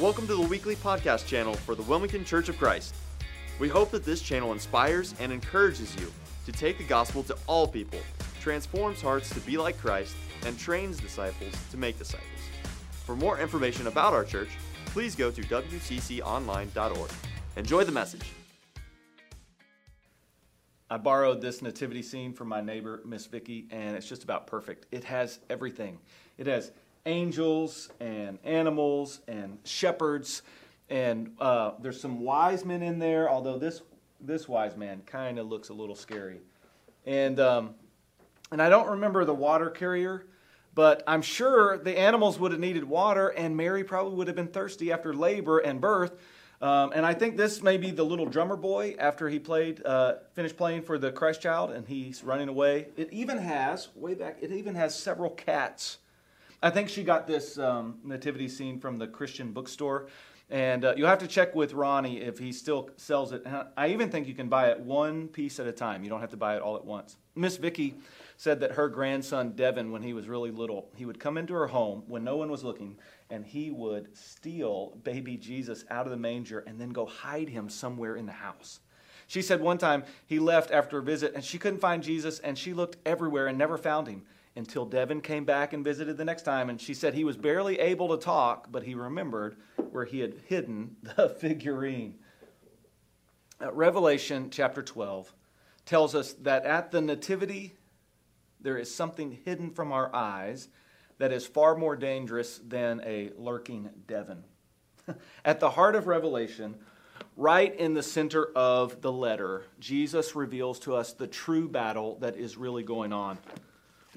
Welcome to the weekly podcast channel for the Wilmington Church of Christ. We hope that this channel inspires and encourages you to take the gospel to all people, transforms hearts to be like Christ, and trains disciples to make disciples. For more information about our church, please go to wcconline.org. Enjoy the message. I borrowed this nativity scene from my neighbor, Miss Vicky, and it's just about perfect. It has everything. It has angels and animals and shepherds, and uh, there's some wise men in there. Although this this wise man kind of looks a little scary, and um, and I don't remember the water carrier, but I'm sure the animals would have needed water, and Mary probably would have been thirsty after labor and birth. Um, and I think this may be the little drummer boy after he played, uh, finished playing for the Christ Child, and he's running away. It even has way back. It even has several cats. I think she got this um, nativity scene from the Christian bookstore, and uh, you'll have to check with Ronnie if he still sells it. And I even think you can buy it one piece at a time. You don't have to buy it all at once. Miss Vicky said that her grandson Devin, when he was really little, he would come into her home when no one was looking and he would steal baby Jesus out of the manger and then go hide him somewhere in the house. She said one time he left after a visit and she couldn't find Jesus and she looked everywhere and never found him until Devin came back and visited the next time. And she said he was barely able to talk, but he remembered where he had hidden the figurine. Uh, Revelation chapter 12 tells us that at the Nativity, there is something hidden from our eyes that is far more dangerous than a lurking Devin. At the heart of Revelation, right in the center of the letter, Jesus reveals to us the true battle that is really going on.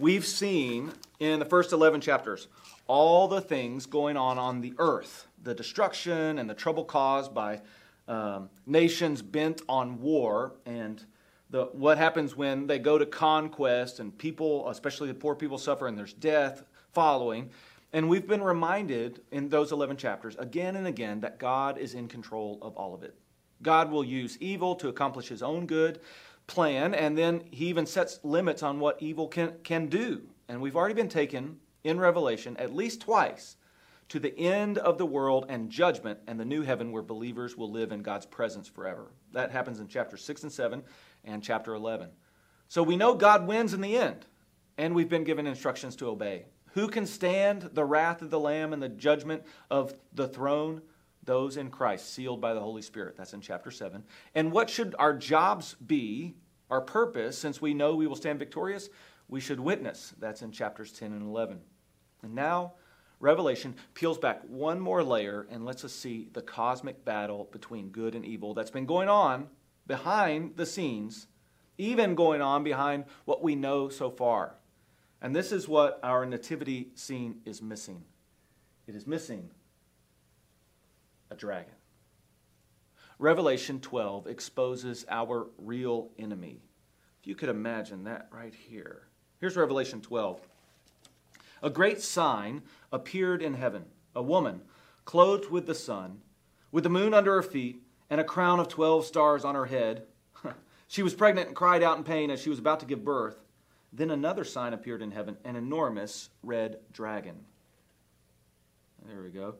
We've seen in the first 11 chapters all the things going on on the earth, the destruction and the trouble caused by um, nations bent on war and the, what happens when they go to conquest and people, especially the poor people, suffer and there's death following. And we've been reminded in those 11 chapters again and again that God is in control of all of it. God will use evil to accomplish his own good plan, and then he even sets limits on what evil can, can do. And we've already been taken in Revelation at least twice to the end of the world and judgment and the new heaven where believers will live in God's presence forever. That happens in chapter 6 and 7 and chapter 11. So we know God wins in the end, and we've been given instructions to obey. Who can stand the wrath of the Lamb and the judgment of the throne? Those in Christ, sealed by the Holy Spirit. That's in chapter 7. And what should our jobs be, our purpose, since we know we will stand victorious? We should witness. That's in chapters 10 and 11. And now, Revelation peels back one more layer and lets us see the cosmic battle between good and evil that's been going on behind the scenes, even going on behind what we know so far. And this is what our nativity scene is missing it is missing a dragon. Revelation 12 exposes our real enemy. If you could imagine that right here. Here's Revelation 12. A great sign appeared in heaven a woman clothed with the sun, with the moon under her feet, and a crown of 12 stars on her head. she was pregnant and cried out in pain as she was about to give birth. Then another sign appeared in heaven an enormous red dragon. There we go.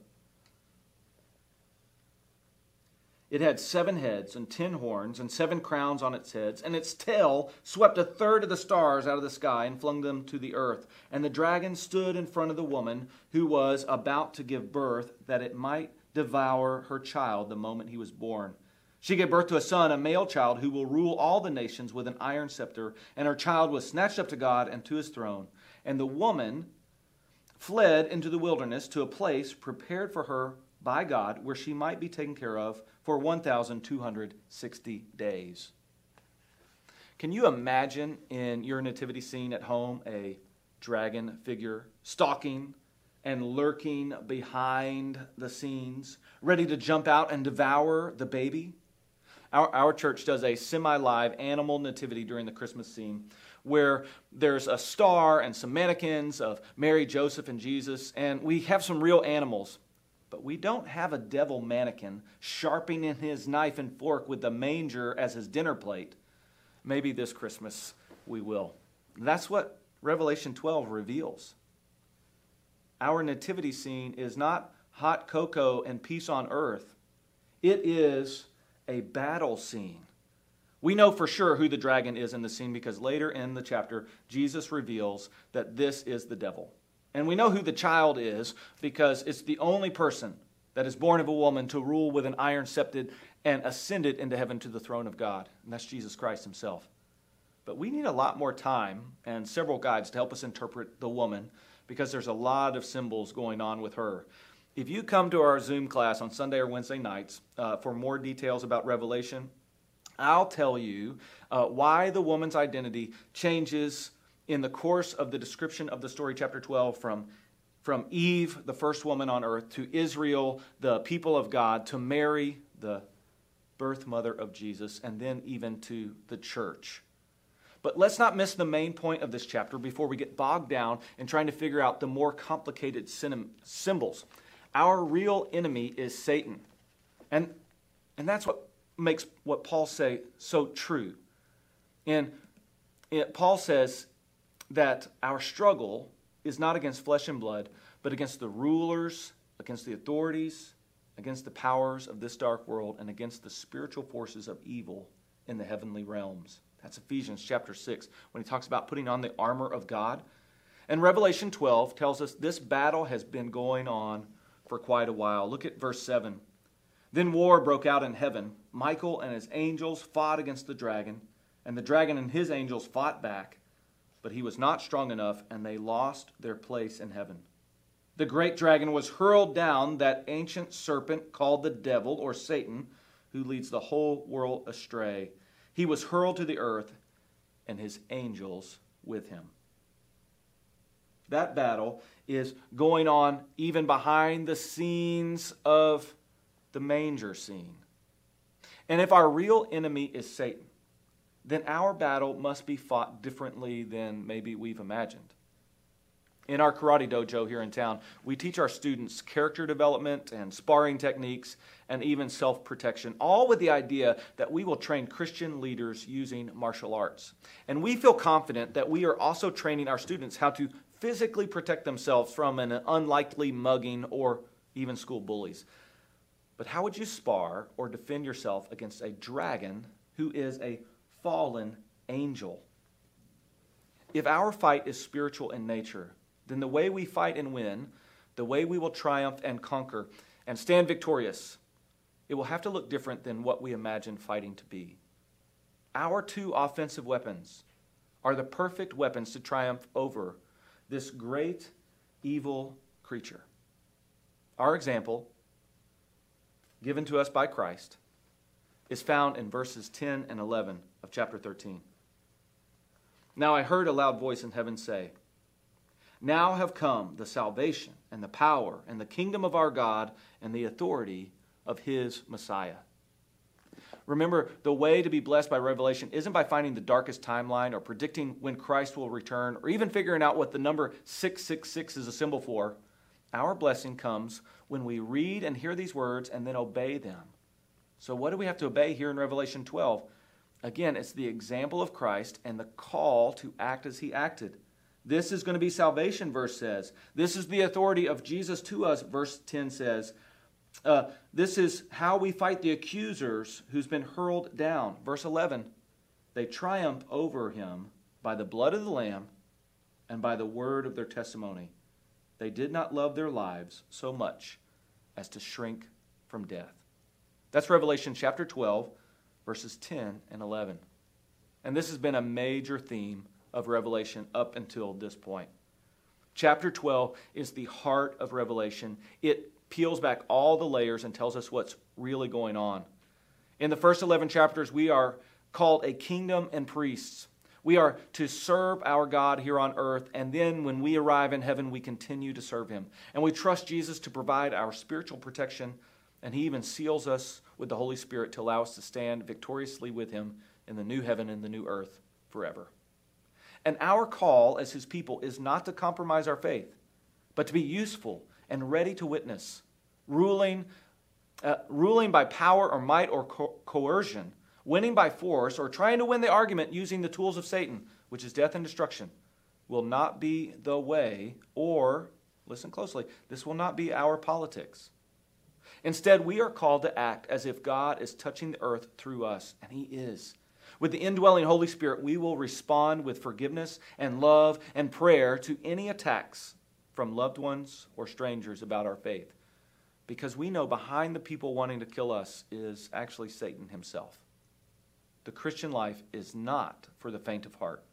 It had seven heads and ten horns and seven crowns on its heads, and its tail swept a third of the stars out of the sky and flung them to the earth. And the dragon stood in front of the woman who was about to give birth, that it might devour her child the moment he was born. She gave birth to a son, a male child, who will rule all the nations with an iron scepter, and her child was snatched up to God and to his throne. And the woman fled into the wilderness to a place prepared for her by God, where she might be taken care of for 1,260 days. Can you imagine in your nativity scene at home a dragon figure stalking and lurking behind the scenes, ready to jump out and devour the baby? Our, our church does a semi live animal nativity during the Christmas scene where there's a star and some mannequins of Mary, Joseph, and Jesus, and we have some real animals. But we don't have a devil mannequin sharpening his knife and fork with the manger as his dinner plate. Maybe this Christmas we will. That's what Revelation 12 reveals. Our nativity scene is not hot cocoa and peace on earth. It is a battle scene. We know for sure who the dragon is in the scene because later in the chapter, Jesus reveals that this is the devil. And we know who the child is because it's the only person that is born of a woman to rule with an iron scepter and ascended into heaven to the throne of God. And that's Jesus Christ himself. But we need a lot more time and several guides to help us interpret the woman because there's a lot of symbols going on with her. If you come to our Zoom class on Sunday or Wednesday nights uh, for more details about Revelation, I'll tell you uh, why the woman's identity changes in the course of the description of the story, chapter 12, from, from Eve, the first woman on earth, to Israel, the people of God, to Mary, the birth mother of Jesus, and then even to the church. But let's not miss the main point of this chapter before we get bogged down in trying to figure out the more complicated symbols. Our real enemy is Satan. And, and that's what makes what Paul say so true. And it, Paul says that our struggle is not against flesh and blood, but against the rulers, against the authorities, against the powers of this dark world, and against the spiritual forces of evil in the heavenly realms. That's Ephesians chapter 6, when he talks about putting on the armor of God. And Revelation 12 tells us this battle has been going on for quite a while. Look at verse 7. Then war broke out in heaven. Michael and his angels fought against the dragon, and the dragon and his angels fought back, but he was not strong enough, and they lost their place in heaven. The great dragon was hurled down, that ancient serpent called the devil or Satan, who leads the whole world astray. He was hurled to the earth, and his angels with him. That battle is going on even behind the scenes of the manger scene. And if our real enemy is Satan, then our battle must be fought differently than maybe we've imagined. In our karate dojo here in town, we teach our students character development and sparring techniques and even self protection, all with the idea that we will train Christian leaders using martial arts. And we feel confident that we are also training our students how to physically protect themselves from an unlikely mugging or even school bullies. But how would you spar or defend yourself against a dragon who is a fallen angel? If our fight is spiritual in nature, then the way we fight and win, the way we will triumph and conquer and stand victorious, it will have to look different than what we imagine fighting to be. Our two offensive weapons are the perfect weapons to triumph over this great evil creature. Our example given to us by Christ is found in verses 10 and 11 of chapter 13. Now I heard a loud voice in heaven say, Now have come the salvation and the power and the kingdom of our God and the authority of his Messiah. Remember, the way to be blessed by revelation isn't by finding the darkest timeline or predicting when Christ will return or even figuring out what the number 666 is a symbol for. Our blessing comes when we read and hear these words and then obey them. So, what do we have to obey here in Revelation 12? Again, it's the example of Christ and the call to act as he acted. This is going to be salvation, verse says. This is the authority of Jesus to us, verse 10 says. Uh, this is how we fight the accusers who's been hurled down. Verse 11 they triumph over him by the blood of the Lamb and by the word of their testimony. They did not love their lives so much as to shrink from death. That's Revelation chapter 12, verses 10 and 11. And this has been a major theme of Revelation up until this point. Chapter 12 is the heart of Revelation. It peels back all the layers and tells us what's really going on. In the first 11 chapters, we are called a kingdom and priests. We are to serve our God here on earth, and then when we arrive in heaven, we continue to serve Him. And we trust Jesus to provide our spiritual protection, and He even seals us with the Holy Spirit to allow us to stand victoriously with Him in the new heaven and the new earth forever. And our call as His people is not to compromise our faith, but to be useful and ready to witness, ruling, uh, ruling by power or might or co- coercion winning by force, or trying to win the argument using the tools of Satan, which is death and destruction, will not be the way or, listen closely, this will not be our politics. Instead, we are called to act as if God is touching the earth through us, and He is. With the indwelling Holy Spirit, we will respond with forgiveness and love and prayer to any attacks from loved ones or strangers about our faith. Because we know behind the people wanting to kill us is actually Satan himself. The Christian life is not for the faint of heart.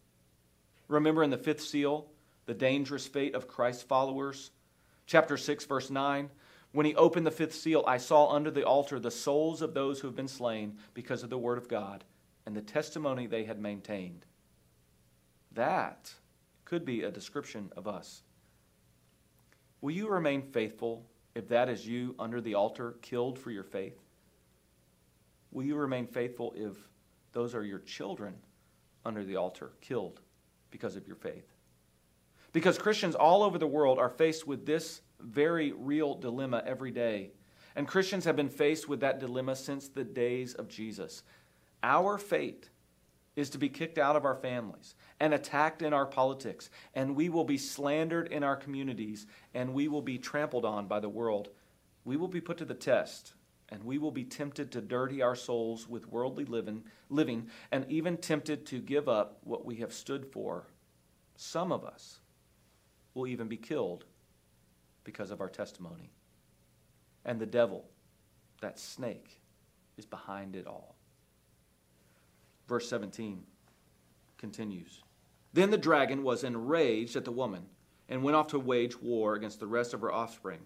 Remember in the fifth seal, the dangerous fate of Christ's followers? Chapter 6, verse 9. When he opened the fifth seal, I saw under the altar the souls of those who have been slain because of the word of God and the testimony they had maintained. That could be a description of us. Will you remain faithful if that is you under the altar, killed for your faith? Will you remain faithful if those are your children under the altar, killed because of your faith? Because Christians all over the world are faced with this very real dilemma every day. And Christians have been faced with that dilemma since the days of Jesus. Our fate is to be kicked out of our families and attacked in our politics, and we will be slandered in our communities, and we will be trampled on by the world. We will be put to the test, and we will be tempted to dirty our souls with worldly living, living and even tempted to give up what we have stood for. Some of us will even be killed because of our testimony. And the devil, that snake, is behind it all. Verse 17 continues Then the dragon was enraged at the woman and went off to wage war against the rest of her offspring,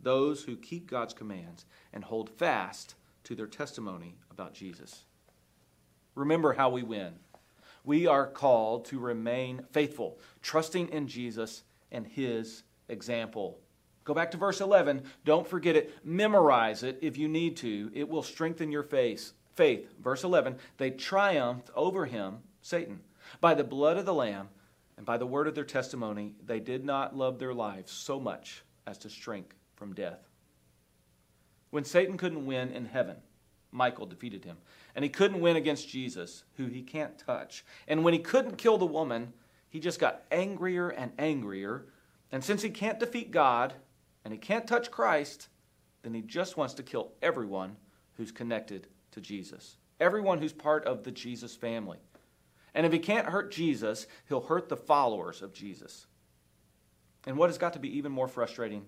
those who keep God's commands and hold fast to their testimony about Jesus. Remember how we win. We are called to remain faithful, trusting in Jesus and his example. Go back to verse 11. Don't forget it. Memorize it if you need to. It will strengthen your faith. Faith. Verse 11. They triumphed over him, Satan, by the blood of the Lamb and by the word of their testimony. They did not love their lives so much as to shrink from death. When Satan couldn't win in heaven, Michael defeated him. And he couldn't win against Jesus, who he can't touch. And when he couldn't kill the woman, he just got angrier and angrier. And since he can't defeat God, and he can't touch Christ, then he just wants to kill everyone who's connected to Jesus, everyone who's part of the Jesus family. And if he can't hurt Jesus, he'll hurt the followers of Jesus. And what has got to be even more frustrating,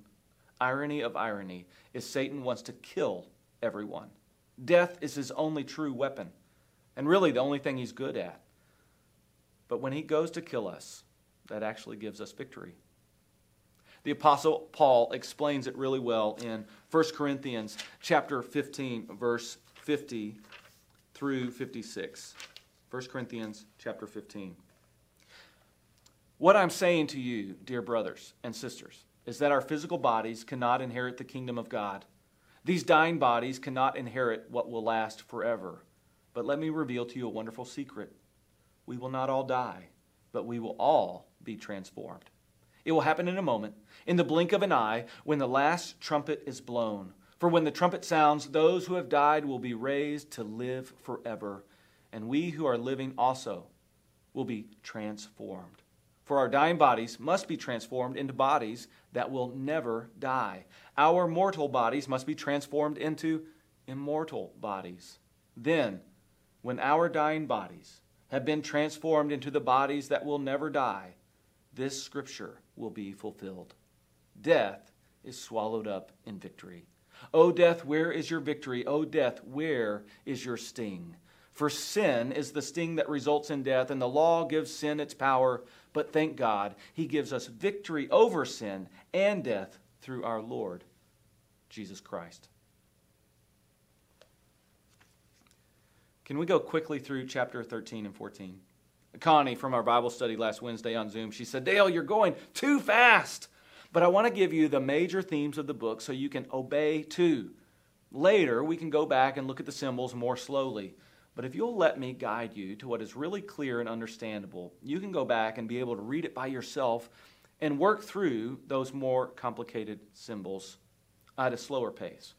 irony of irony, is Satan wants to kill everyone. Death is his only true weapon, and really the only thing he's good at. But when he goes to kill us, that actually gives us victory. The apostle Paul explains it really well in 1 Corinthians chapter 15 verse 50 through 56. 1 Corinthians chapter 15. What I'm saying to you, dear brothers and sisters, is that our physical bodies cannot inherit the kingdom of God. These dying bodies cannot inherit what will last forever. But let me reveal to you a wonderful secret. We will not all die, but we will all be transformed. It will happen in a moment, in the blink of an eye, when the last trumpet is blown. For when the trumpet sounds, those who have died will be raised to live forever, and we who are living also will be transformed. For our dying bodies must be transformed into bodies that will never die. Our mortal bodies must be transformed into immortal bodies. Then, when our dying bodies have been transformed into the bodies that will never die, this scripture will be fulfilled. Death is swallowed up in victory. O death, where is your victory? O death, where is your sting? For sin is the sting that results in death, and the law gives sin its power. But thank God, He gives us victory over sin and death through our Lord Jesus Christ. Can we go quickly through chapter 13 and 14? Connie from our Bible study last Wednesday on Zoom, she said, Dale, you're going too fast. But I want to give you the major themes of the book so you can obey too. Later, we can go back and look at the symbols more slowly. But if you'll let me guide you to what is really clear and understandable, you can go back and be able to read it by yourself and work through those more complicated symbols at a slower pace.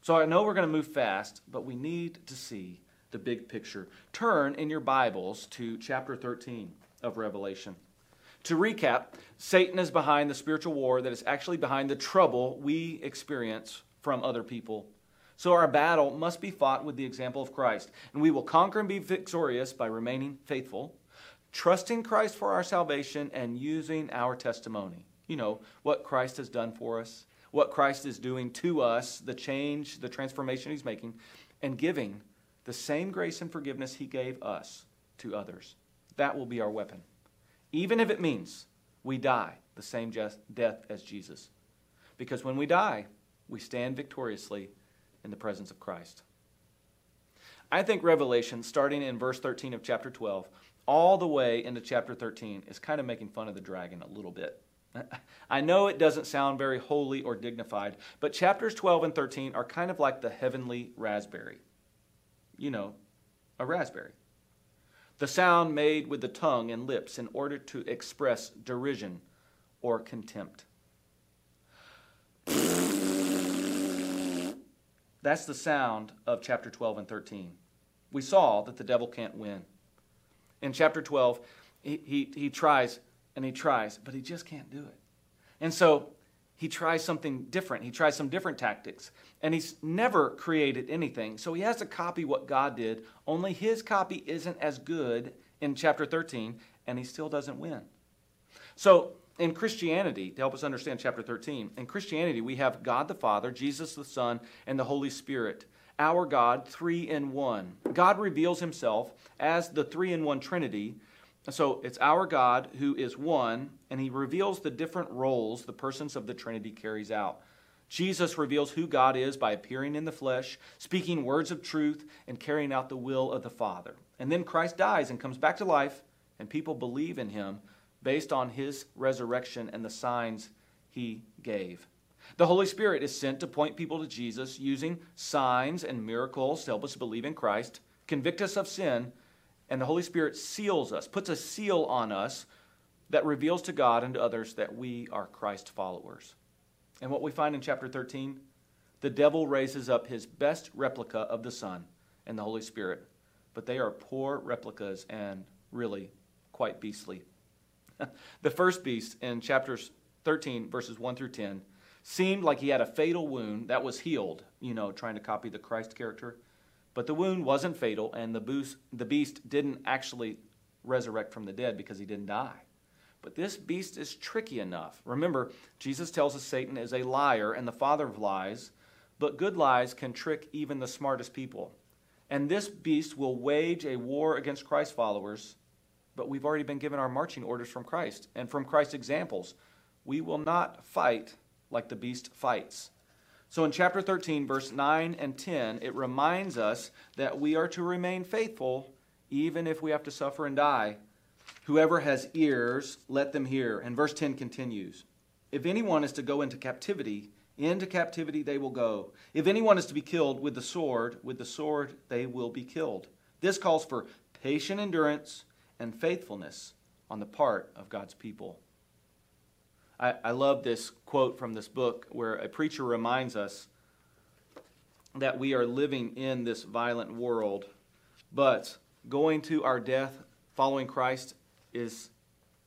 So I know we're going to move fast, but we need to see the big picture. Turn in your Bibles to chapter 13 of Revelation. To recap, Satan is behind the spiritual war that is actually behind the trouble we experience from other people. So our battle must be fought with the example of Christ, and we will conquer and be victorious by remaining faithful, trusting Christ for our salvation, and using our testimony. You know, what Christ has done for us, what Christ is doing to us, the change, the transformation he's making, and giving the same grace and forgiveness he gave us to others. That will be our weapon even if it means we die the same death as Jesus. Because when we die, we stand victoriously in the presence of Christ. I think Revelation, starting in verse 13 of chapter 12, all the way into chapter 13, is kind of making fun of the dragon a little bit. I know it doesn't sound very holy or dignified, but chapters 12 and 13 are kind of like the heavenly raspberry. You know, a raspberry the sound made with the tongue and lips in order to express derision or contempt. That's the sound of chapter 12 and 13. We saw that the devil can't win. In chapter 12, he, he, he tries and he tries, but he just can't do it. And so he tries something different. He tries some different tactics. And he's never created anything. So he has to copy what God did, only his copy isn't as good in chapter 13, and he still doesn't win. So in Christianity, to help us understand chapter 13, in Christianity, we have God the Father, Jesus the Son, and the Holy Spirit. Our God, three in one. God reveals himself as the three in one Trinity so it's our God who is one, and he reveals the different roles the persons of the Trinity carries out. Jesus reveals who God is by appearing in the flesh, speaking words of truth, and carrying out the will of the Father. And then Christ dies and comes back to life, and people believe in him based on his resurrection and the signs he gave. The Holy Spirit is sent to point people to Jesus using signs and miracles to help us believe in Christ, convict us of sin, and the Holy Spirit seals us, puts a seal on us that reveals to God and to others that we are Christ followers. And what we find in chapter 13, the devil raises up his best replica of the Son and the Holy Spirit, but they are poor replicas and really quite beastly. the first beast in chapters 13, verses 1 through 10, seemed like he had a fatal wound that was healed, you know, trying to copy the Christ character. But the wound wasn't fatal, and the, the beast didn't actually resurrect from the dead because he didn't die. But this beast is tricky enough. Remember, Jesus tells us Satan is a liar and the father of lies, but good lies can trick even the smartest people. And this beast will wage a war against Christ followers, but we've already been given our marching orders from Christ and from Christ's examples. We will not fight like the beast fights. So in chapter 13, verse 9 and 10, it reminds us that we are to remain faithful even if we have to suffer and die. Whoever has ears, let them hear. And verse 10 continues If anyone is to go into captivity, into captivity they will go. If anyone is to be killed with the sword, with the sword they will be killed. This calls for patient endurance and faithfulness on the part of God's people. I, I love this quote from this book where a preacher reminds us that we are living in this violent world, but going to our death following Christ is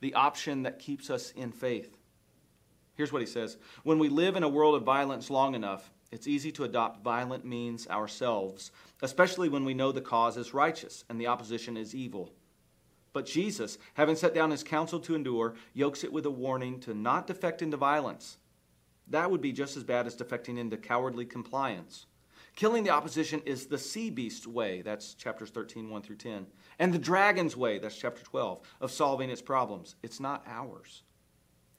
the option that keeps us in faith. Here's what he says When we live in a world of violence long enough, it's easy to adopt violent means ourselves, especially when we know the cause is righteous and the opposition is evil. But Jesus, having set down his counsel to endure, yokes it with a warning to not defect into violence. That would be just as bad as defecting into cowardly compliance. Killing the opposition is the sea beast's way, that's chapters 13, 1 through 10, and the dragon's way, that's chapter 12, of solving its problems. It's not ours.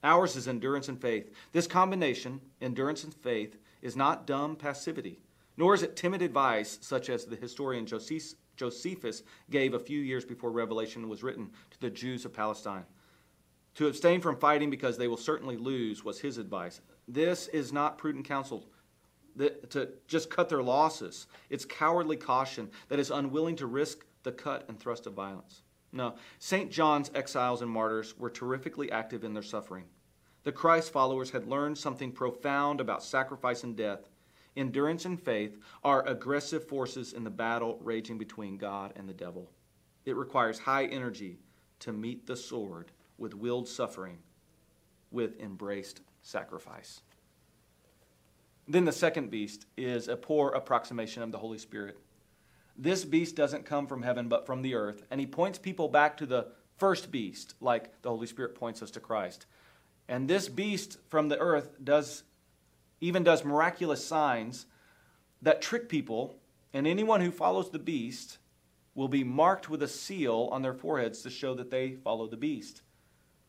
Ours is endurance and faith. This combination, endurance and faith, is not dumb passivity, nor is it timid advice such as the historian Josephus Josephus gave a few years before Revelation was written to the Jews of Palestine. To abstain from fighting because they will certainly lose was his advice. This is not prudent counsel to just cut their losses. It's cowardly caution that is unwilling to risk the cut and thrust of violence. No, St. John's exiles and martyrs were terrifically active in their suffering. The Christ followers had learned something profound about sacrifice and death endurance and faith are aggressive forces in the battle raging between God and the devil. It requires high energy to meet the sword with willed suffering, with embraced sacrifice. Then the second beast is a poor approximation of the Holy Spirit. This beast doesn't come from heaven but from the earth, and he points people back to the first beast, like the Holy Spirit points us to Christ. And this beast from the earth does even does miraculous signs that trick people, and anyone who follows the beast will be marked with a seal on their foreheads to show that they follow the beast.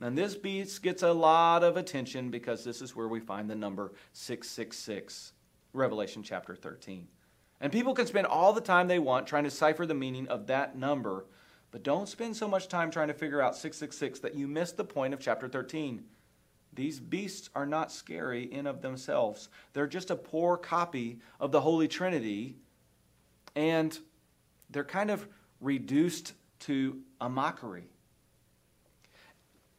And this beast gets a lot of attention because this is where we find the number 666, Revelation chapter 13. And people can spend all the time they want trying to cipher the meaning of that number, but don't spend so much time trying to figure out 666 that you miss the point of chapter 13. These beasts are not scary in of themselves. They're just a poor copy of the Holy Trinity, and they're kind of reduced to a mockery.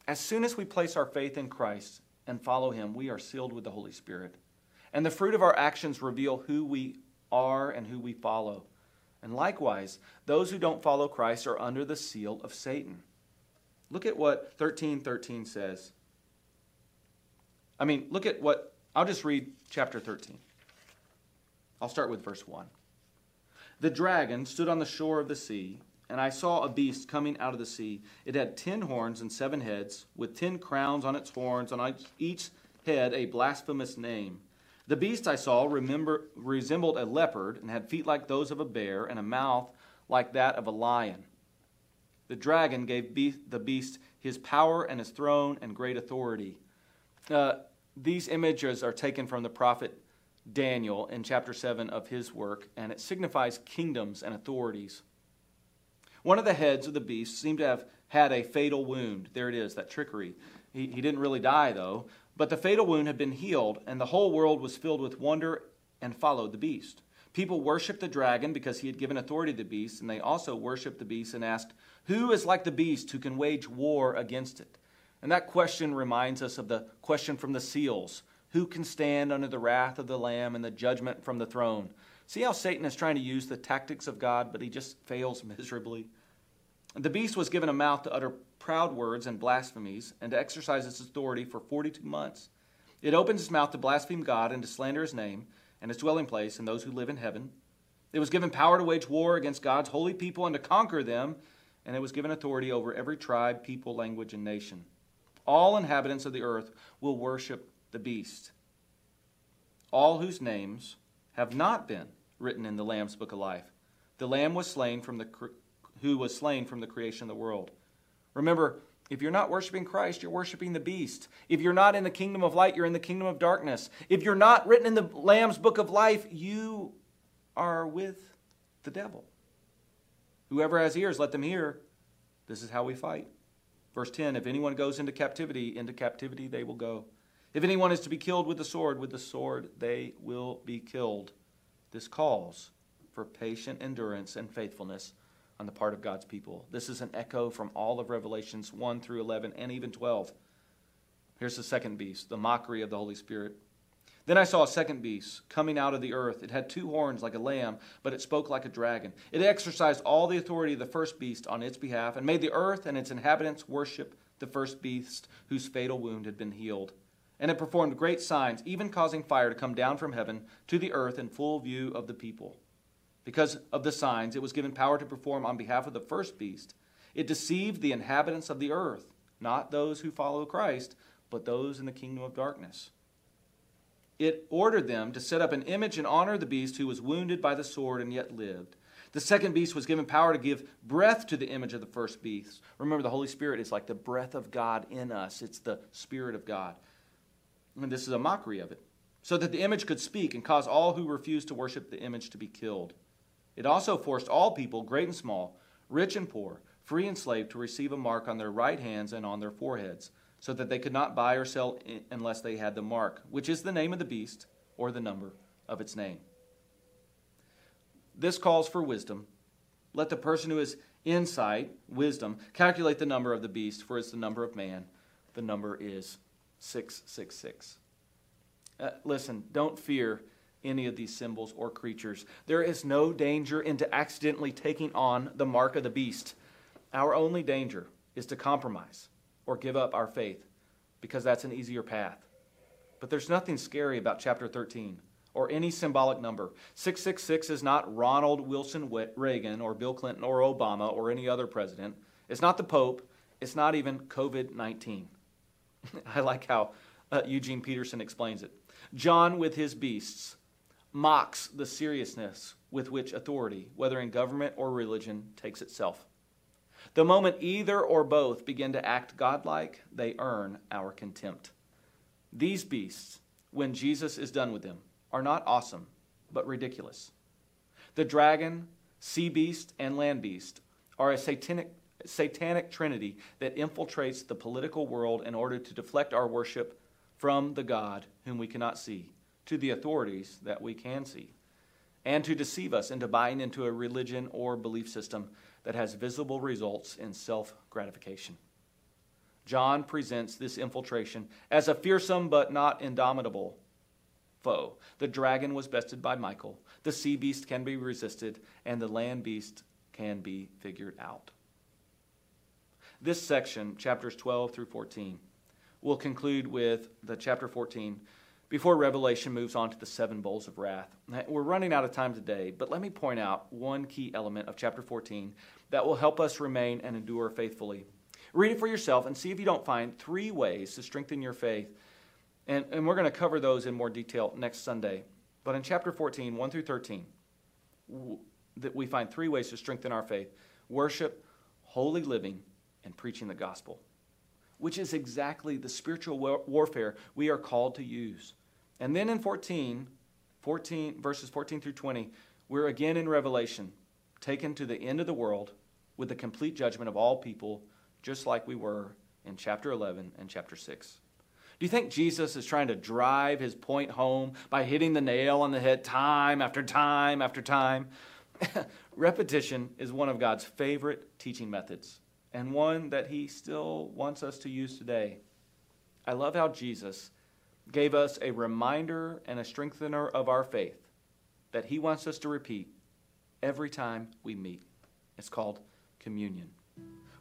As soon as we place our faith in Christ and follow Him, we are sealed with the Holy Spirit. And the fruit of our actions reveal who we are and who we follow. And likewise, those who don't follow Christ are under the seal of Satan. Look at what 1313 says. I mean, look at what, I'll just read chapter 13. I'll start with verse 1. The dragon stood on the shore of the sea, and I saw a beast coming out of the sea. It had ten horns and seven heads, with ten crowns on its horns, and on each head a blasphemous name. The beast I saw remember, resembled a leopard, and had feet like those of a bear, and a mouth like that of a lion. The dragon gave the beast his power and his throne and great authority. Uh, these images are taken from the prophet Daniel in chapter 7 of his work, and it signifies kingdoms and authorities. One of the heads of the beast seemed to have had a fatal wound. There it is, that trickery. He, he didn't really die, though, but the fatal wound had been healed, and the whole world was filled with wonder and followed the beast. People worshiped the dragon because he had given authority to the beast, and they also worshiped the beast and asked, Who is like the beast who can wage war against it? And that question reminds us of the question from the seals Who can stand under the wrath of the Lamb and the judgment from the throne? See how Satan is trying to use the tactics of God, but he just fails miserably? The beast was given a mouth to utter proud words and blasphemies and to exercise its authority for 42 months. It opens its mouth to blaspheme God and to slander his name and his dwelling place and those who live in heaven. It was given power to wage war against God's holy people and to conquer them, and it was given authority over every tribe, people, language, and nation all inhabitants of the earth will worship the beast, all whose names have not been written in the Lamb's book of life. The Lamb was slain from the who was slain from the creation of the world. Remember, if you're not worshiping Christ, you're worshiping the beast. If you're not in the kingdom of light, you're in the kingdom of darkness. If you're not written in the Lamb's book of life, you are with the devil. Whoever has ears, let them hear. This is how we fight. Verse 10 If anyone goes into captivity, into captivity they will go. If anyone is to be killed with the sword, with the sword they will be killed. This calls for patient endurance and faithfulness on the part of God's people. This is an echo from all of Revelations 1 through 11 and even 12. Here's the second beast, the mockery of the Holy Spirit. Then I saw a second beast coming out of the earth. It had two horns like a lamb, but it spoke like a dragon. It exercised all the authority of the first beast on its behalf and made the earth and its inhabitants worship the first beast whose fatal wound had been healed. And it performed great signs, even causing fire to come down from heaven to the earth in full view of the people. Because of the signs, it was given power to perform on behalf of the first beast. It deceived the inhabitants of the earth, not those who follow Christ, but those in the kingdom of darkness it ordered them to set up an image in honor of the beast who was wounded by the sword and yet lived. The second beast was given power to give breath to the image of the first beast. Remember, the Holy Spirit is like the breath of God in us, it's the Spirit of God. And this is a mockery of it. So that the image could speak and cause all who refused to worship the image to be killed. It also forced all people, great and small, rich and poor, free and slave, to receive a mark on their right hands and on their foreheads so that they could not buy or sell unless they had the mark, which is the name of the beast or the number of its name. This calls for wisdom. Let the person who has insight, wisdom, calculate the number of the beast, for it's the number of man. The number is 666. Uh, listen, don't fear any of these symbols or creatures. There is no danger into accidentally taking on the mark of the beast. Our only danger is to compromise or give up our faith because that's an easier path. But there's nothing scary about chapter 13 or any symbolic number. 666 is not Ronald Wilson Reagan or Bill Clinton or Obama or any other president. It's not the Pope. It's not even COVID 19. I like how uh, Eugene Peterson explains it. John, with his beasts, mocks the seriousness with which authority, whether in government or religion, takes itself. The moment either or both begin to act godlike, they earn our contempt. These beasts, when Jesus is done with them, are not awesome, but ridiculous. The dragon, sea beast, and land beast are a satanic, satanic trinity that infiltrates the political world in order to deflect our worship from the God whom we cannot see to the authorities that we can see, and to deceive us into buying into a religion or belief system that has visible results in self gratification. John presents this infiltration as a fearsome but not indomitable foe. The dragon was bested by Michael, the sea beast can be resisted, and the land beast can be figured out. This section, chapters 12 through 14, will conclude with the chapter 14 before Revelation moves on to the seven bowls of wrath. Eh, we're running out of time today, but let me point out one key element of chapter 14 that will help us remain and endure faithfully. Read it for yourself and see if you don't find three ways to strengthen your faith. And, and we're going to cover those in more detail next Sunday. But in chapter 14, 1 through 13, that we find three ways to strengthen our faith worship, holy living, and preaching the gospel which is exactly the spiritual warfare we are called to use. And then in 14, 14 verses 14 through 20, we're again in Revelation, taken to the end of the world with the complete judgment of all people, just like we were in chapter 11 and chapter 6. Do you think Jesus is trying to drive his point home by hitting the nail on the head time after time after time? Repetition is one of God's favorite teaching methods and one that he still wants us to use today. I love how Jesus gave us a reminder and a strengthener of our faith that he wants us to repeat every time we meet. It's called communion.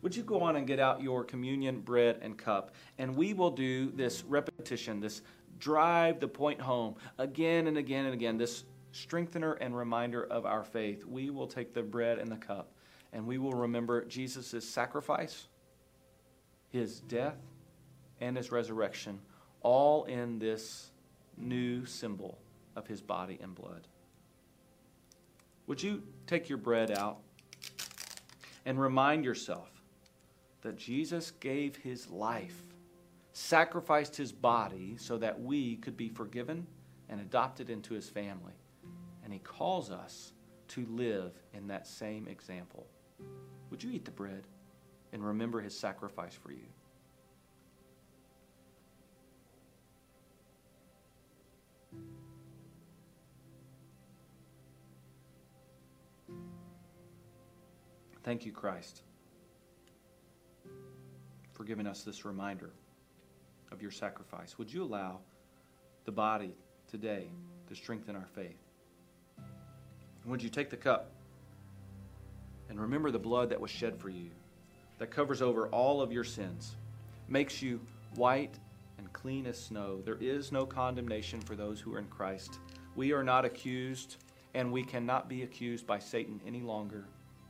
Would you go on and get out your communion bread and cup? And we will do this repetition, this drive the point home again and again and again, this strengthener and reminder of our faith. We will take the bread and the cup and we will remember Jesus' sacrifice, his death, and his resurrection, all in this new symbol of his body and blood. Would you take your bread out and remind yourself that Jesus gave his life, sacrificed his body so that we could be forgiven and adopted into his family? And he calls us to live in that same example. Would you eat the bread and remember his sacrifice for you? Thank you, Christ, for giving us this reminder of your sacrifice. Would you allow the body today to strengthen our faith? And would you take the cup? And remember the blood that was shed for you, that covers over all of your sins, makes you white and clean as snow. There is no condemnation for those who are in Christ. We are not accused, and we cannot be accused by Satan any longer.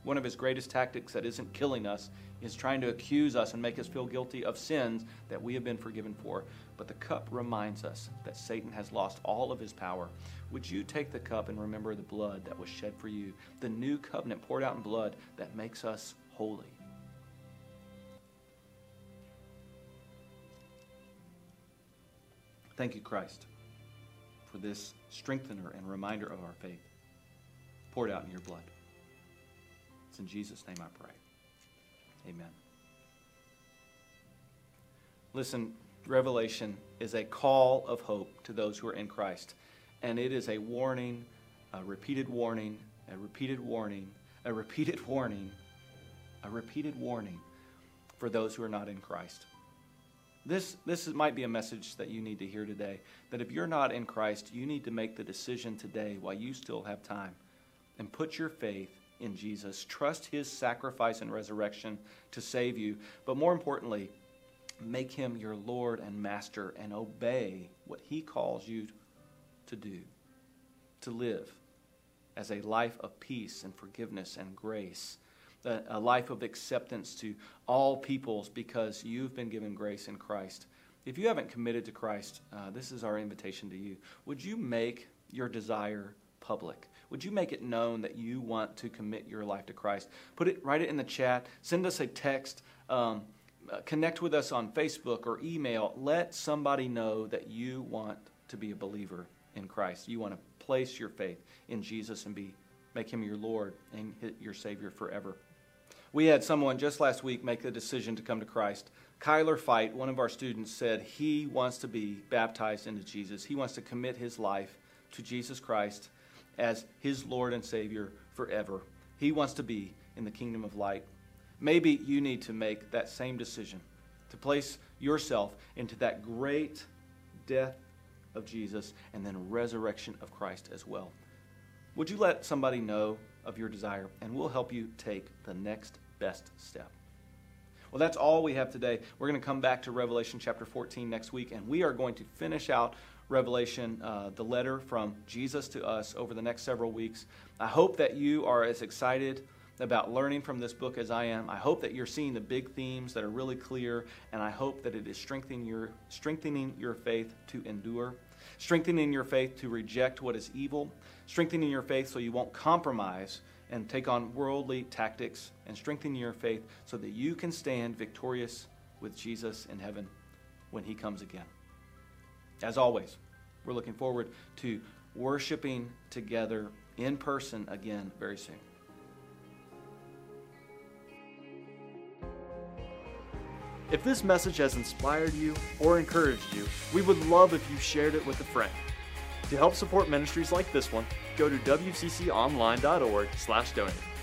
One of his greatest tactics that isn't killing us is trying to accuse us and make us feel guilty of sins that we have been forgiven for. But the cup reminds us that Satan has lost all of his power. Would you take the cup and remember the blood that was shed for you, the new covenant poured out in blood that makes us holy? Thank you, Christ, for this strengthener and reminder of our faith poured out in your blood. It's in Jesus' name I pray. Amen. Listen, Revelation is a call of hope to those who are in Christ. And it is a warning, a repeated warning, a repeated warning, a repeated warning, a repeated warning for those who are not in Christ. This, this might be a message that you need to hear today. That if you're not in Christ, you need to make the decision today while you still have time and put your faith in Jesus. Trust his sacrifice and resurrection to save you. But more importantly, Make him your Lord and Master and obey what he calls you to do, to live as a life of peace and forgiveness and grace, a life of acceptance to all peoples because you've been given grace in Christ. If you haven't committed to Christ, uh, this is our invitation to you. Would you make your desire public? Would you make it known that you want to commit your life to Christ? Put it, write it in the chat. Send us a text. Um, uh, connect with us on Facebook or email. Let somebody know that you want to be a believer in Christ. You want to place your faith in Jesus and be make him your Lord and your Savior forever. We had someone just last week make the decision to come to Christ. Kyler Fight, one of our students, said he wants to be baptized into Jesus. He wants to commit his life to Jesus Christ as his Lord and Savior forever. He wants to be in the kingdom of light. Maybe you need to make that same decision to place yourself into that great death of Jesus and then resurrection of Christ as well. Would you let somebody know of your desire and we'll help you take the next best step? Well, that's all we have today. We're going to come back to Revelation chapter 14 next week and we are going to finish out Revelation, uh, the letter from Jesus to us over the next several weeks. I hope that you are as excited about learning from this book as I am. I hope that you're seeing the big themes that are really clear, and I hope that it is strengthening your, strengthening your faith to endure, strengthening your faith to reject what is evil, strengthening your faith so you won't compromise and take on worldly tactics, and strengthen your faith so that you can stand victorious with Jesus in heaven when he comes again. As always, we're looking forward to worshiping together in person again very soon. If this message has inspired you or encouraged you, we would love if you shared it with a friend. To help support ministries like this one, go to wcconline.org/donate.